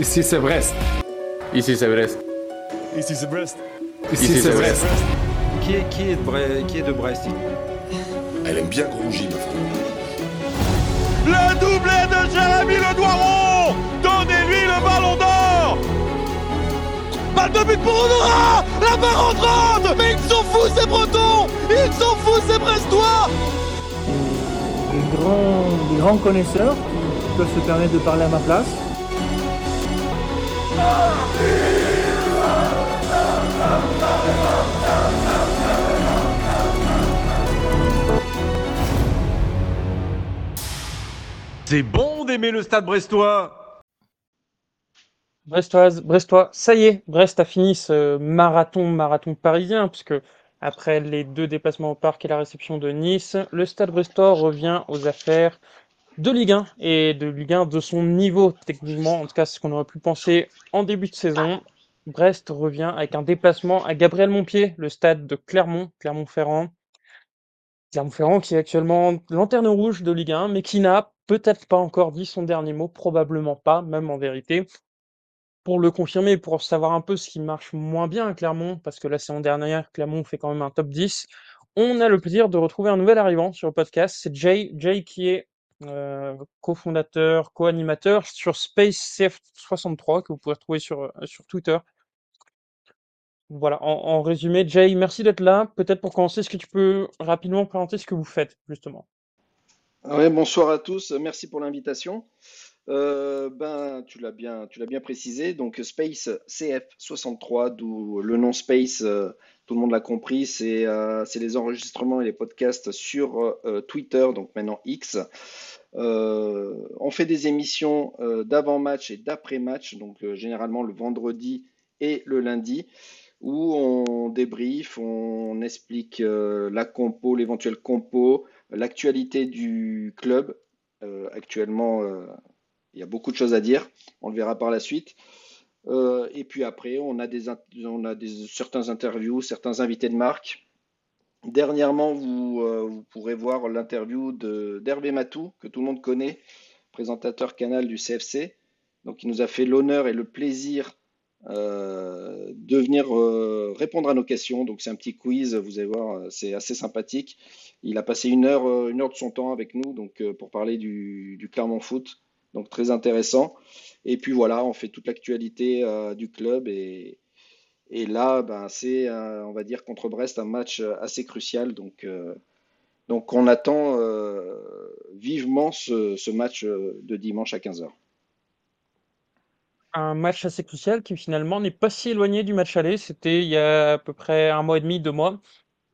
Ici c'est Brest. Ici c'est Brest. Ici c'est Brest. Ici c'est Brest. Qui est, qui est, de, Brest, qui est de Brest Elle aime bien Grongy, ma femme. Le doublé de Jérémy Le Doiron Donnez-lui le ballon d'or Balle de but pour Honora La barre entrante Mais ils sont fous ces Bretons Ils sont fous ces Brestois des grands, des grands connaisseurs qui peuvent se permettre de parler à ma place. C'est bon d'aimer le stade brestois. Brestoise, Brestois, ça y est, Brest a fini ce marathon, marathon parisien, puisque après les deux déplacements au parc et la réception de Nice, le Stade Brestois revient aux affaires de Ligue 1 et de Ligue 1 de son niveau techniquement, en tout cas ce qu'on aurait pu penser en début de saison. Brest revient avec un déplacement à Gabriel Montpied, le stade de Clermont, Clermont-Ferrand. Clermont-Ferrand qui est actuellement lanterne rouge de Ligue 1, mais qui n'a peut-être pas encore dit son dernier mot, probablement pas, même en vérité. Pour le confirmer, pour savoir un peu ce qui marche moins bien à Clermont, parce que la saison dernière, Clermont fait quand même un top 10, on a le plaisir de retrouver un nouvel arrivant sur le podcast. C'est Jay, Jay qui est cofondateur, co-animateur sur Space CF63, que vous pouvez retrouver sur, euh, sur Twitter. Voilà, en, résumé, Jay, merci d'être là. Peut-être pour commencer, est-ce que tu peux rapidement présenter ce que vous faites, justement? Ouais, bonsoir à tous, merci pour l'invitation. Euh, ben, tu l'as bien, tu l'as bien précisé. Donc Space CF63, d'où le nom Space, euh, tout le monde l'a compris, c'est euh, c'est les enregistrements et les podcasts sur euh, Twitter, donc maintenant X. Euh, on fait des émissions d'avant-match et d'après-match, donc généralement le vendredi et le lundi, où on débrief, on explique la compo, l'éventuelle compo, l'actualité du club. Actuellement, il y a beaucoup de choses à dire. On le verra par la suite. Euh, et puis après, on a des, certains interviews, certains invités de marque. Dernièrement, vous, euh, pourrez voir l'interview d'Hervé Matou, que tout le monde connaît, présentateur canal du CFC. Donc, il nous a fait l'honneur et le plaisir euh, de venir répondre à nos questions. Donc, c'est un petit quiz, vous allez voir, c'est assez sympathique. Il a passé une heure, une heure de son temps avec nous donc, pour parler du, du Clermont Foot. Donc, très intéressant. Et puis voilà, on fait toute l'actualité euh, du club et, là, ben, c'est, euh, on va dire, contre Brest, un match euh, assez crucial. Donc, on attend vivement ce, match de dimanche à 15h. Un match assez crucial qui finalement n'est pas si éloigné du match aller. C'était il y a à peu près un mois et demi, deux mois.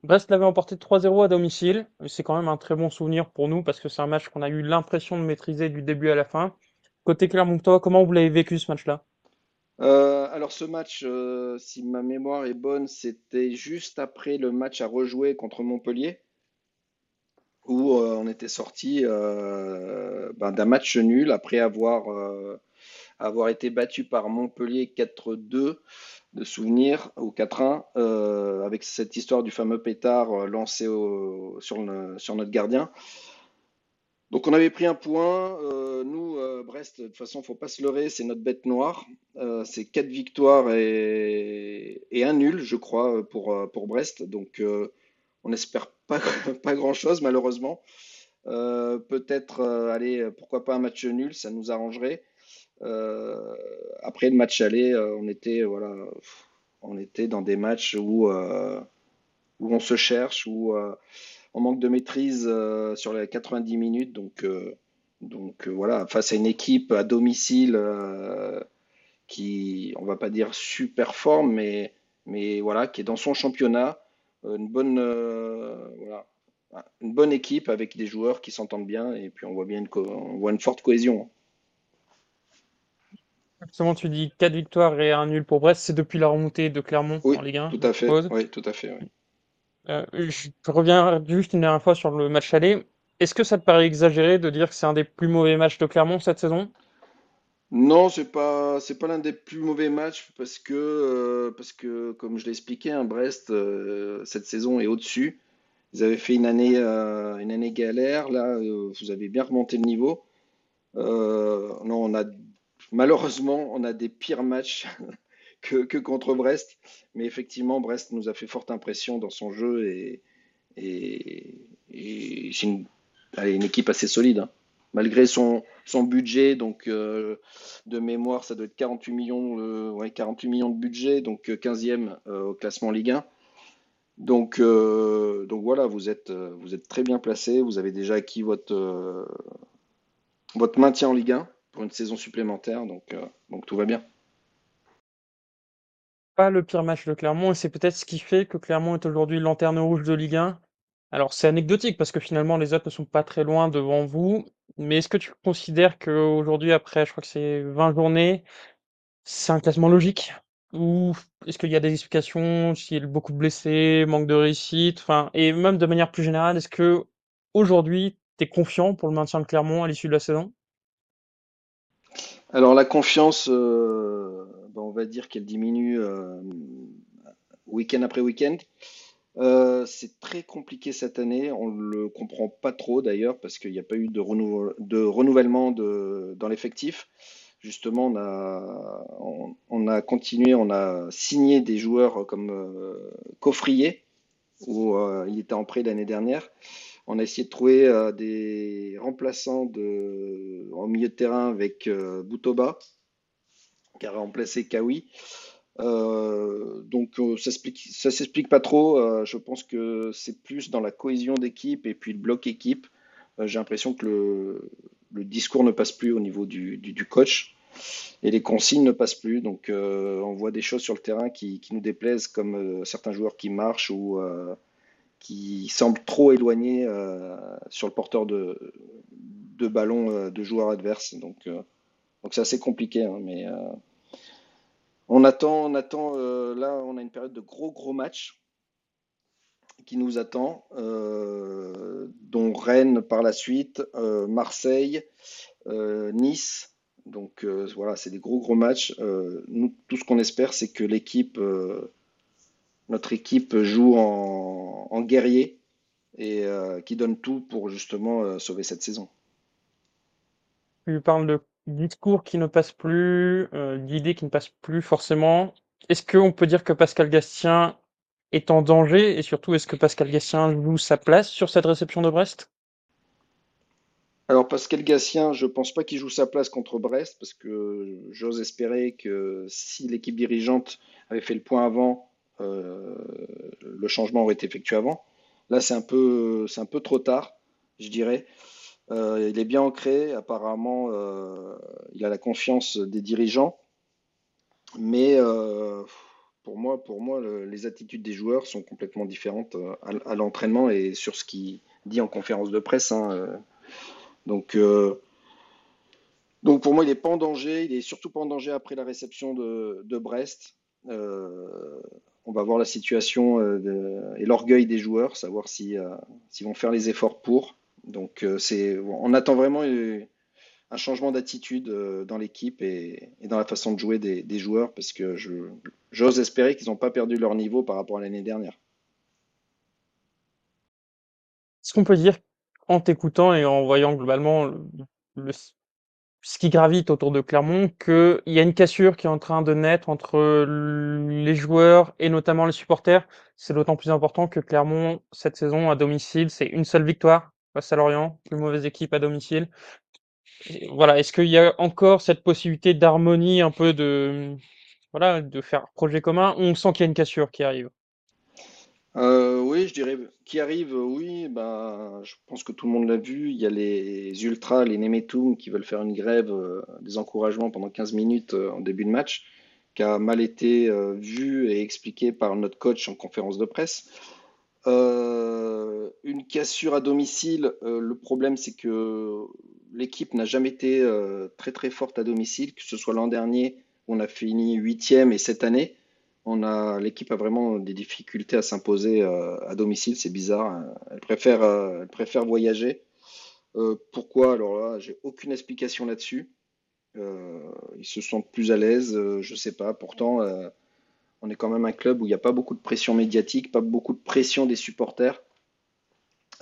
Brest l'avait emporté 3-0 à domicile. C'est quand même un très bon souvenir pour nous parce que c'est un match qu'on a eu l'impression de maîtriser du début à la fin. Côté Clermontois, comment vous l'avez vécu ce match-là? Euh, alors ce match, euh, si ma mémoire est bonne, c'était juste après le match à rejouer contre Montpellier, où euh, on était sorti ben, d'un match nul après avoir, avoir été battu par Montpellier 4-2 de souvenir, ou 4-1, euh, avec cette histoire du fameux pétard euh, lancé au- sur, notre gardien. Donc on avait pris un point. Euh, nous, Brest, de toute façon, faut pas se leurrer, c'est notre bête noire. C'est quatre victoires et, et un nul, je crois, pour, Brest. Donc on n'espère pas, pas grand-chose, malheureusement. Peut-être, allez, pourquoi pas un match nul, ça nous arrangerait. Euh, après le match aller, euh, on était, voilà, on était dans des matchs où, euh, où on se cherche, où on manque de maîtrise sur les 90 minutes. Donc, donc voilà, face à une équipe à domicile qui, on va pas dire super forme, mais, mais voilà, qui est dans son championnat, une bonne, voilà, une bonne équipe avec des joueurs qui s'entendent bien et puis on voit bien on voit une forte cohésion. Justement, tu dis 4 victoires et un nul pour Brest. C'est depuis la remontée de Clermont Oui, en Ligue 1, tout à fait. Oui, tout à fait. oui. Euh, je reviens juste une dernière fois sur le match aller. Est-ce que ça te paraît exagéré de dire que c'est un des plus mauvais matchs de Clermont cette saison? Non, c'est pas c'est pas l'un des plus mauvais matchs parce que euh, parce que comme je l'ai expliqué, hein, Brest euh, cette saison est au-dessus. Ils avaient fait une année euh, une année galère. Là, vous avez bien remonté le niveau. Non, on a malheureusement, on a des pires matchs que, contre Brest. Mais effectivement, Brest nous a fait forte impression dans son jeu et, c'est une, équipe assez solide. hein. Malgré son, budget, donc euh, de mémoire, ça doit être 48 millions, euh, ouais, 48 millions de budget, donc euh, 15e euh, au classement Ligue 1. Donc, voilà, vous êtes, très bien placé. Vous avez déjà acquis votre, votre maintien en Ligue 1 une saison supplémentaire, donc, euh, donc tout va bien. Pas le pire match de Clermont, et c'est peut-être ce qui fait que Clermont est aujourd'hui lanterne rouge de Ligue 1. Alors, c'est anecdotique parce que finalement, les autres ne sont pas très loin devant vous. Mais est-ce que tu considères qu'aujourd'hui, après, je crois que c'est 20 journées, c'est un classement logique? Ou est-ce qu'il y a des explications, s'il y a beaucoup de blessés, manque de réussite, enfin, et même de manière plus générale, est-ce que aujourd'hui, tu es confiant pour le maintien de Clermont à l'issue de la saison? Alors la confiance, euh, ben, on va dire qu'elle diminue euh, week-end après week-end. Euh, c'est très compliqué cette année, on ne le comprend pas trop d'ailleurs parce qu'il n'y a pas eu de, renou- de renouvellement dans l'effectif. Justement, on a, on, a continué, on a signé des joueurs comme Coffrier, où il était en prêt l'année dernière. On a essayé de trouver euh, des remplaçants en milieu de terrain avec euh, Boutoba, qui a remplacé Kawi. Euh, donc ça ça s'explique pas trop. Je pense que c'est plus dans la cohésion d'équipe et puis le bloc équipe. J'ai l'impression que le, discours ne passe plus au niveau du, coach et les consignes ne passent plus. Donc on voit des choses sur le terrain qui, qui nous déplaisent, comme certains joueurs qui marchent ou qui semblent trop éloignés euh, sur le porteur de, de ballon euh, de joueurs adverses. Donc euh, donc c'est assez compliqué, hein, mais on attend, on attend. là, on a une période de gros gros matchs qui nous attend, dont Rennes par la suite, Marseille, Nice. Donc voilà, c'est des gros gros matchs. Tout ce qu'on espère, c'est que l'équipe, notre équipe joue en, en guerrier et euh, qui donne tout pour justement euh, sauver cette saison. Tu parles de discours qui ne passent plus, euh, d'idées qui ne passent plus forcément. Est-ce qu'on peut dire que Pascal Gastien est en danger? Et surtout, est-ce que Pascal Gastien joue sa place sur cette réception de Brest? Alors Pascal Gatien, je pense pas qu'il joue sa place contre Brest parce que j'ose espérer que si l'équipe dirigeante avait fait le point avant, le changement aurait été effectué avant. Là, c'est un peu, c'est un peu trop tard, je dirais. Euh, il est bien ancré, apparemment, euh, il a la confiance des dirigeants, mais euh, pour moi, pour moi, le- les attitudes des joueurs sont complètement différentes euh, à, l'entraînement et sur ce qu'il dit en conférence de presse. hein, euh. Donc, euh, donc pour moi, il n'est pas en danger. Il est surtout pas en danger après la réception de Brest. Euh, on va voir la situation euh, et l'orgueil des joueurs, savoir si, euh, s'ils vont faire les efforts pour. Donc on attend vraiment un changement d'attitude dans l'équipe et, dans la façon de jouer des, joueurs, parce que j'ose espérer qu'ils n'ont pas perdu leur niveau par rapport à l'année dernière. Est-ce qu'on peut dire, en t'écoutant et en voyant globalement le, le- ce qui gravite autour de Clermont, qu'il y a une cassure qui est en train de naître entre les joueurs et notamment les supporters? C'est d'autant plus important que Clermont, cette saison, à domicile, c'est une seule victoire face à Lorient, plus mauvaise équipe à domicile. Voilà, est-ce qu'il y a encore cette possibilité d'harmonie, un peu de, voilà, de faire projet commun? On sent qu'il y a une cassure qui arrive. Euh, oui, je dirais qui arrive, oui, ben, je pense que tout le monde l'a vu. Il y a les ultras, les Nemetum qui veulent faire une grève euh, des encouragements pendant 15 minutes euh, en début de match, qui a mal été vu et expliqué par notre coach en conférence de presse. Une cassure à domicile, le problème c'est que l'équipe n'a jamais été très très forte à domicile, que ce soit l'an dernier, où on a fini huitième et cette année. On a, l'équipe a vraiment des difficultés à s'imposer euh, à domicile, c'est bizarre. hein. Elle préfère, euh, elle préfère voyager. Euh, pourquoi? Alors là, j'ai aucune explication là-dessus. Ils se sentent plus à l'aise, euh, je sais pas. Pourtant, on est quand même un club où il n'y a pas beaucoup de pression médiatique, pas beaucoup de pression des supporters.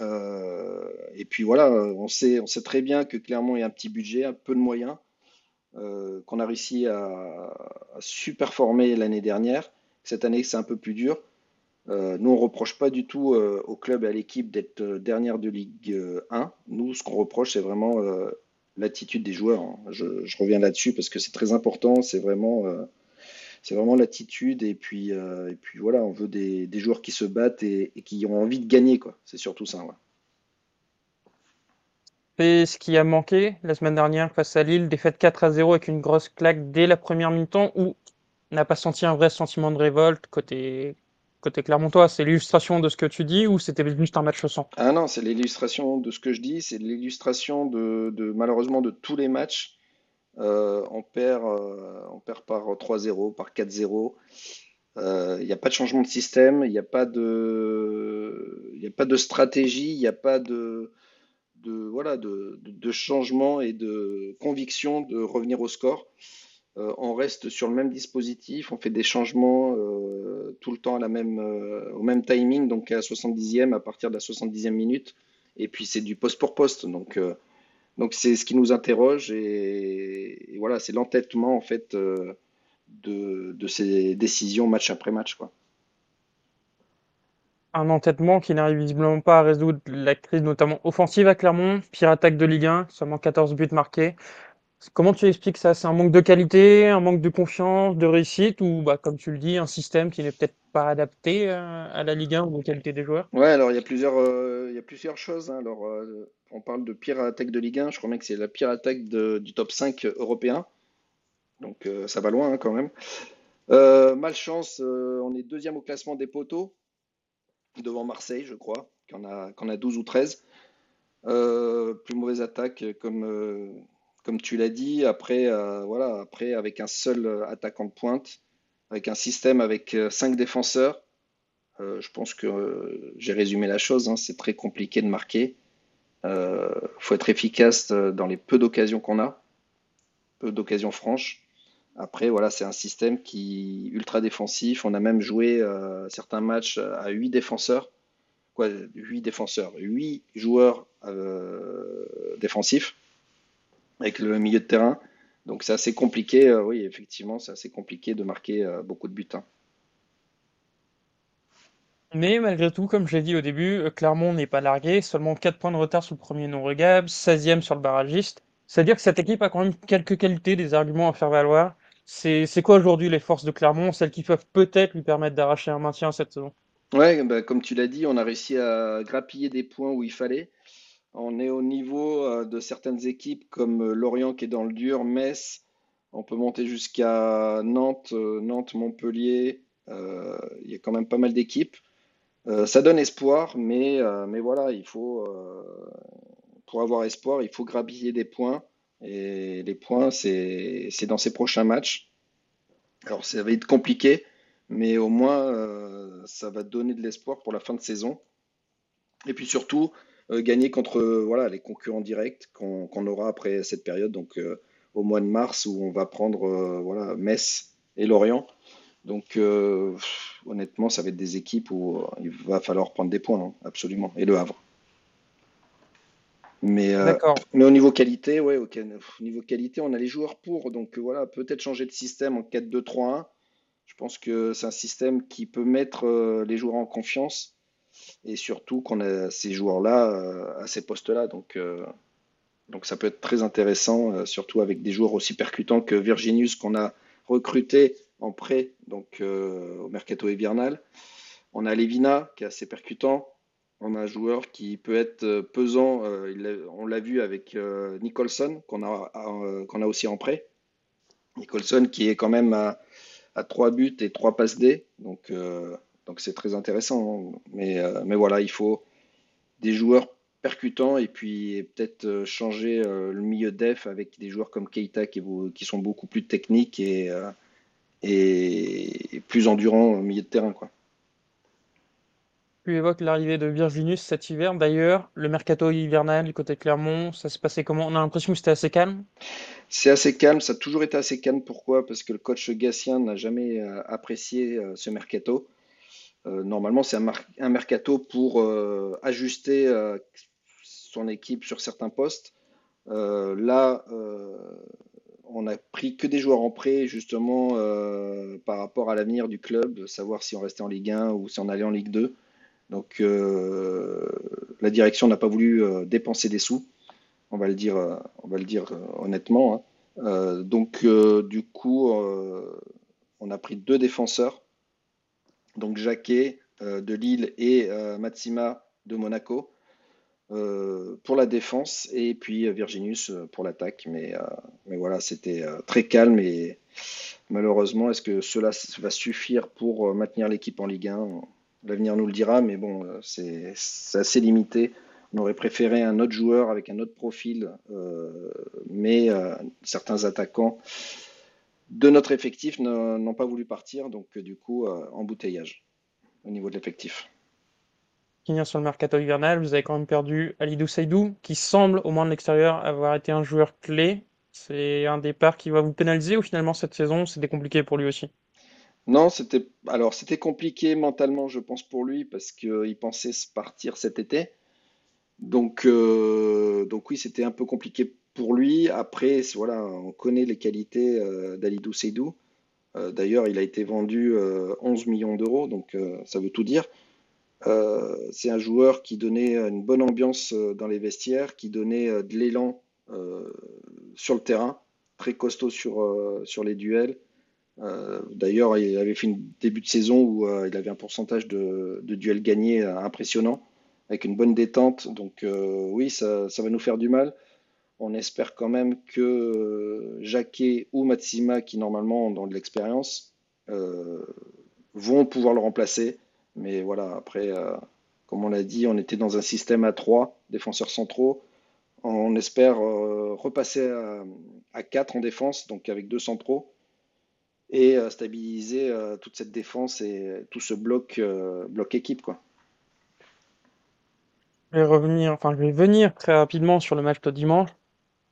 Et puis voilà, on sait, on sait très bien que Clermont a un petit budget, un peu de moyens. Qu'on a réussi à, à super-former l'année dernière. Cette année, c'est un peu plus dur. Euh, nous, on reproche pas du tout euh, au club et à l'équipe d'être euh, dernière de Ligue 1. Nous, ce qu'on reproche, c'est vraiment l'attitude des joueurs. hein. Je, reviens là-dessus parce que c'est très important. C'est vraiment, vraiment l'attitude. Et puis, et puis voilà, on veut des, joueurs qui se battent et, qui ont envie de gagner. C'est surtout ça. Et ce qui a manqué la semaine dernière face à Lille, défaite 4 à 0 avec une grosse claque dès la première mi-temps où n'a pas senti un vrai sentiment de révolte côté, côté Clermontois. C'est l'illustration de ce que tu dis ou c'était juste un match sans? Ah non, c'est l'illustration de ce que je dis. C'est l'illustration de, malheureusement de tous les matchs. Euh, on perd, euh, par 3-0, par 4-0. Euh, Il n'y a pas de changement de système, il n'y a a pas de stratégie, il n'y a pas de, de, voilà, de, de- changement et de conviction de revenir au score. Euh, on reste sur le même dispositif, on fait des changements euh, tout le temps à la même, euh, au même timing, donc à 70e, à partir de la 70e minute. Et puis c'est du poste pour poste. Donc c'est ce qui nous interroge et, et voilà, c'est l'entêtement en fait de, de ces décisions match après match, quoi. Un entêtement qui n'arrive visiblement pas à résoudre la crise, notamment offensive à Clermont, pire attaque de Ligue 1, seulement 14 buts marqués. Comment tu expliques ça? C'est un manque de qualité, un manque de confiance, de réussite, ou bah, comme tu le dis, un système qui n'est peut-être pas adapté euh, à la Ligue 1 ou aux qualités des joueurs? Ouais, alors il y a plusieurs, euh, choses. hein. Alors, euh, on parle de pire attaque de Ligue 1, je crois même que c'est la pire attaque du top 5 européen. Donc ça va loin hein, quand même. Malchance, on est deuxième au classement des poteaux, devant Marseille, je crois, qui en a, qui en a 12 ou 13. Euh, plus mauvaise attaque, comme, euh, comme tu l'as dit. Après, euh, voilà, après, avec un seul attaquant de pointe, avec un système avec euh, cinq défenseurs, je pense que j'ai résumé la chose. hein, c'est très compliqué de marquer. Il faut être efficace dans les peu d'occasions qu'on a, peu d'occasions franches. Après, voilà, c'est un système qui ultra défensif. On a même joué euh, certains matchs à 8 défenseurs. Quoi, 8 défenseurs, 8 joueurs euh, défensifs avec le milieu de terrain. Donc c'est assez compliqué, euh, oui, effectivement, c'est assez compliqué de marquer beaucoup de buts. hein. Mais malgré tout, comme je l'ai dit au début, Clermont n'est pas largué, seulement 4 points de retard sur le premier non-relégable, 16e sur le barragiste. C'est-à-dire que cette équipe a quand même quelques qualités, des arguments à faire valoir. C'est quoi aujourd'hui les forces de Clermont, celles qui peuvent peut-être lui permettre d'arracher un maintien cette saison? Ouais, bah, comme tu l'as dit, on a réussi à grappiller des points où il fallait. On est au niveau euh, de certaines équipes comme euh, Lorient qui est dans le dur, Metz, on peut monter jusqu'à Nantes, euh, Nantes, Montpellier. il y a quand même pas mal d'équipes. Ça donne espoir, mais, mais voilà, il faut, pour avoir espoir, il faut grappiller des points. Et les points, c'est, dans ces prochains matchs. Alors, ça va être compliqué, mais au moins, euh, ça va donner de l'espoir pour la fin de saison. Et puis surtout, euh, gagner contre voilà, les concurrents directs qu'on aura après cette période, donc euh, au mois de mars, où on va prendre voilà, Metz et Lorient. Donc, honnêtement, ça va être des équipes où il va falloir prendre des points, hein, absolument. Et le Havre. Mais, euh, mais au niveau qualité, ouais, au niveau qualité, on a les joueurs pour. Donc euh, voilà, peut-être changer de système en 4-2-3-1. Je pense que c'est un système qui peut mettre euh, les joueurs en confiance et surtout qu'on a ces joueurs-là euh, à ces postes-là. Donc, donc ça peut être très intéressant, surtout avec des joueurs aussi percutants que Virginius qu'on a recruté en prêt donc au mercato hivernal. On a Levina qui est assez percutant. A un joueur qui peut être euh, pesant. euh, on l'a vu avec euh, Nicholson qu'on a, aussi en prêt. Nicholson qui est quand même à, à 3 buts et 3 passes D. Donc c'est très intéressant. hein. Mais, voilà, il faut des joueurs percutants et puis peut-être changer le milieu def avec des joueurs comme Keita qui, sont beaucoup plus techniques et, plus endurants au milieu de terrain. Tu évoques l'arrivée de Virginius cet hiver. D'ailleurs, le mercato hivernal du côté de Clermont, ça se passait comment? On a l'impression que c'était assez calme? C'est assez calme, ça a toujours été assez calme. Pourquoi? Parce que le coach Gatien n'a jamais euh, apprécié euh, ce mercato. Euh, normalement, c'est un, mercato pour ajuster son équipe sur certains postes. Là, on a pris que des joueurs en prêt, justement, par rapport à l'avenir du club, savoir si on restait en Ligue 1 ou si on allait en Ligue 2. Donc, euh, la direction n'a pas voulu euh, dépenser des sous, on va le dire, euh, honnêtement. hein. Donc, du coup, on a pris deux défenseurs, donc Jacquet de Lille et Matsima de Monaco pour la défense et puis Virginius pour l'attaque. Mais, mais voilà, c'était très calme et malheureusement, est-ce que cela va suffire pour maintenir l'équipe en Ligue 1? L'avenir nous le dira, mais bon, euh, c'est assez limité. On aurait préféré un autre joueur avec un autre profil, euh, mais euh, certains attaquants de notre effectif n'ont pas voulu partir, donc du coup, embouteillage au niveau de l'effectif. Finir sur le mercato hivernal, vous avez quand même perdu Alidou Saïdou, qui semble, au moins de l'extérieur, avoir été un joueur clé. C'est un départ qui va vous pénaliser ou finalement cette saison, c'était compliqué pour lui aussi? Non, c'était alors c'était compliqué mentalement, je pense, pour lui, parce qu'il pensait se partir cet été. Donc, euh, donc oui, c'était un peu compliqué pour lui. Après, voilà, on connaît les qualités euh, d'Alidou Seydou. Euh, d'ailleurs, il a été vendu euh, 11 millions d'euros, donc euh, ça veut tout dire. Euh, c'est un joueur qui donnait une bonne ambiance euh, dans les vestiaires, qui donnait euh, de l'élan euh, sur le terrain, très costaud euh, sur les duels. Euh, d'ailleurs, il avait fait un début de saison où euh, il avait un pourcentage de, duels gagnés euh, impressionnant, avec une bonne détente. Donc oui, ça, va nous faire du mal. On espère quand même que Jacquet ou Matsima, qui normalement ont de l'expérience, vont pouvoir le remplacer. Mais voilà, après, comme on l'a dit, on était dans un système à trois défenseurs centraux. On espère repasser à, à 4 en défense, donc avec deux centraux, et euh, stabiliser euh, toute cette défense et tout ce bloc, euh, bloc équipe, quoi. Je vais revenir, enfin, je vais venir très rapidement sur le match de dimanche.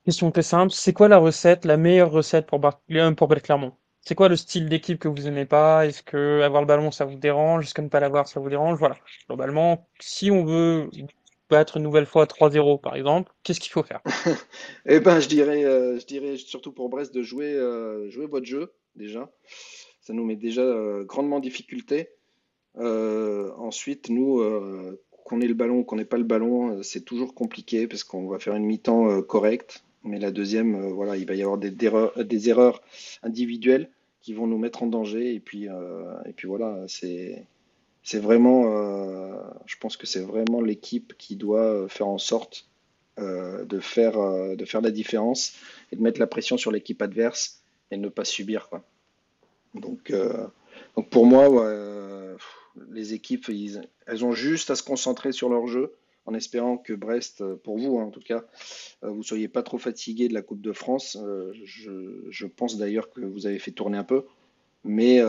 Question très simple, c'est quoi la recette, la meilleure recette pour, Bar- pour Clermont? C'est quoi le style d'équipe que vous aimez pas? Est-ce que avoir le ballon ça vous dérange? Est-ce que ne pas l'avoir ça vous dérange? Voilà. Globalement, si on veut battre une nouvelle fois 3-0 par exemple, qu'est-ce qu'il faut faire? Eh ben, je dirais, euh, je dirais surtout pour Brest de jouer, euh, jouer votre jeu, déjà. Ça nous met déjà euh, grandement en difficulté. Euh, ensuite, nous, euh, qu'on ait le ballon ou qu'on n'ait pas le ballon, c'est toujours compliqué parce qu'on va faire une mi-temps correcte. Mais la deuxième, voilà, il va y avoir des, erreurs, individuelles qui vont nous mettre en danger. Et puis, et puis voilà, c'est, vraiment, je pense que c'est vraiment l'équipe qui doit faire en sorte de faire, de faire la différence et de mettre la pression sur l'équipe adverse et ne pas subir, quoi. Donc, euh, donc pour moi, euh, les équipes, ils- elles ont juste à se concentrer sur leur jeu, en espérant que Brest, euh, pour vous hein, en tout cas, vous soyez pas trop fatigué de la Coupe de France. Je, je pense d'ailleurs que vous avez fait tourner un peu, mais,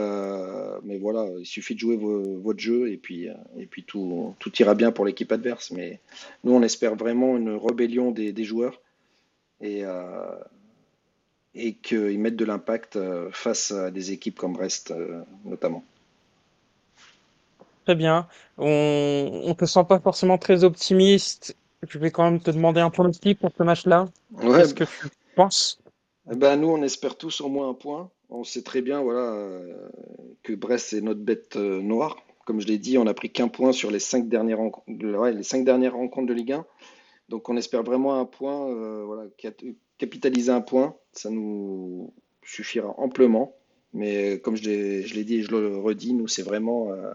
mais voilà, il suffit de jouer vo- votre jeu et puis, et puis tout, tout ira bien pour l'équipe adverse. Mais nous, on espère vraiment une rébellion des, des joueurs et, euh, et qu'ils mettent de l'impact euh, face à des équipes comme Brest, euh, notamment. Très bien. On, on te sent pas forcément très optimiste. Je vais quand même te demander un pronostic pour ce match-là. Ouais, Qu'est-ce que tu penses? Eh ben, nous, on espère tous au moins un point. On sait très bien voilà, euh, que Brest, c'est notre bête noire. Comme je l'ai dit, on n'a pris qu'un point sur les cinq dernières rencontres, ouais, les cinq dernières rencontres de Ligue 1. Donc, on espère vraiment un point, euh, voilà, cap- capitaliser un point. Ça nous suffira amplement. Mais euh, comme je l'ai je l'ai dit et je le redis, nous, c'est vraiment euh,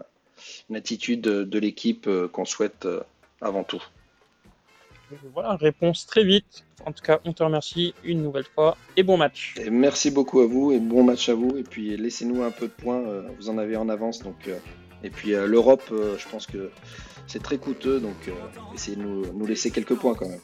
une attitude de, l'équipe euh, qu'on souhaite avant tout. Voilà, réponse très vite. En tout cas, on te remercie une nouvelle fois et bon match. Et merci beaucoup à vous et bon match à vous. Et puis laissez-nous un peu de points, vous en avez en avance. Donc, et puis euh, l'Europe, euh, je pense que c'est très coûteux, donc euh, essayez de nous, nous laisser quelques points quand même.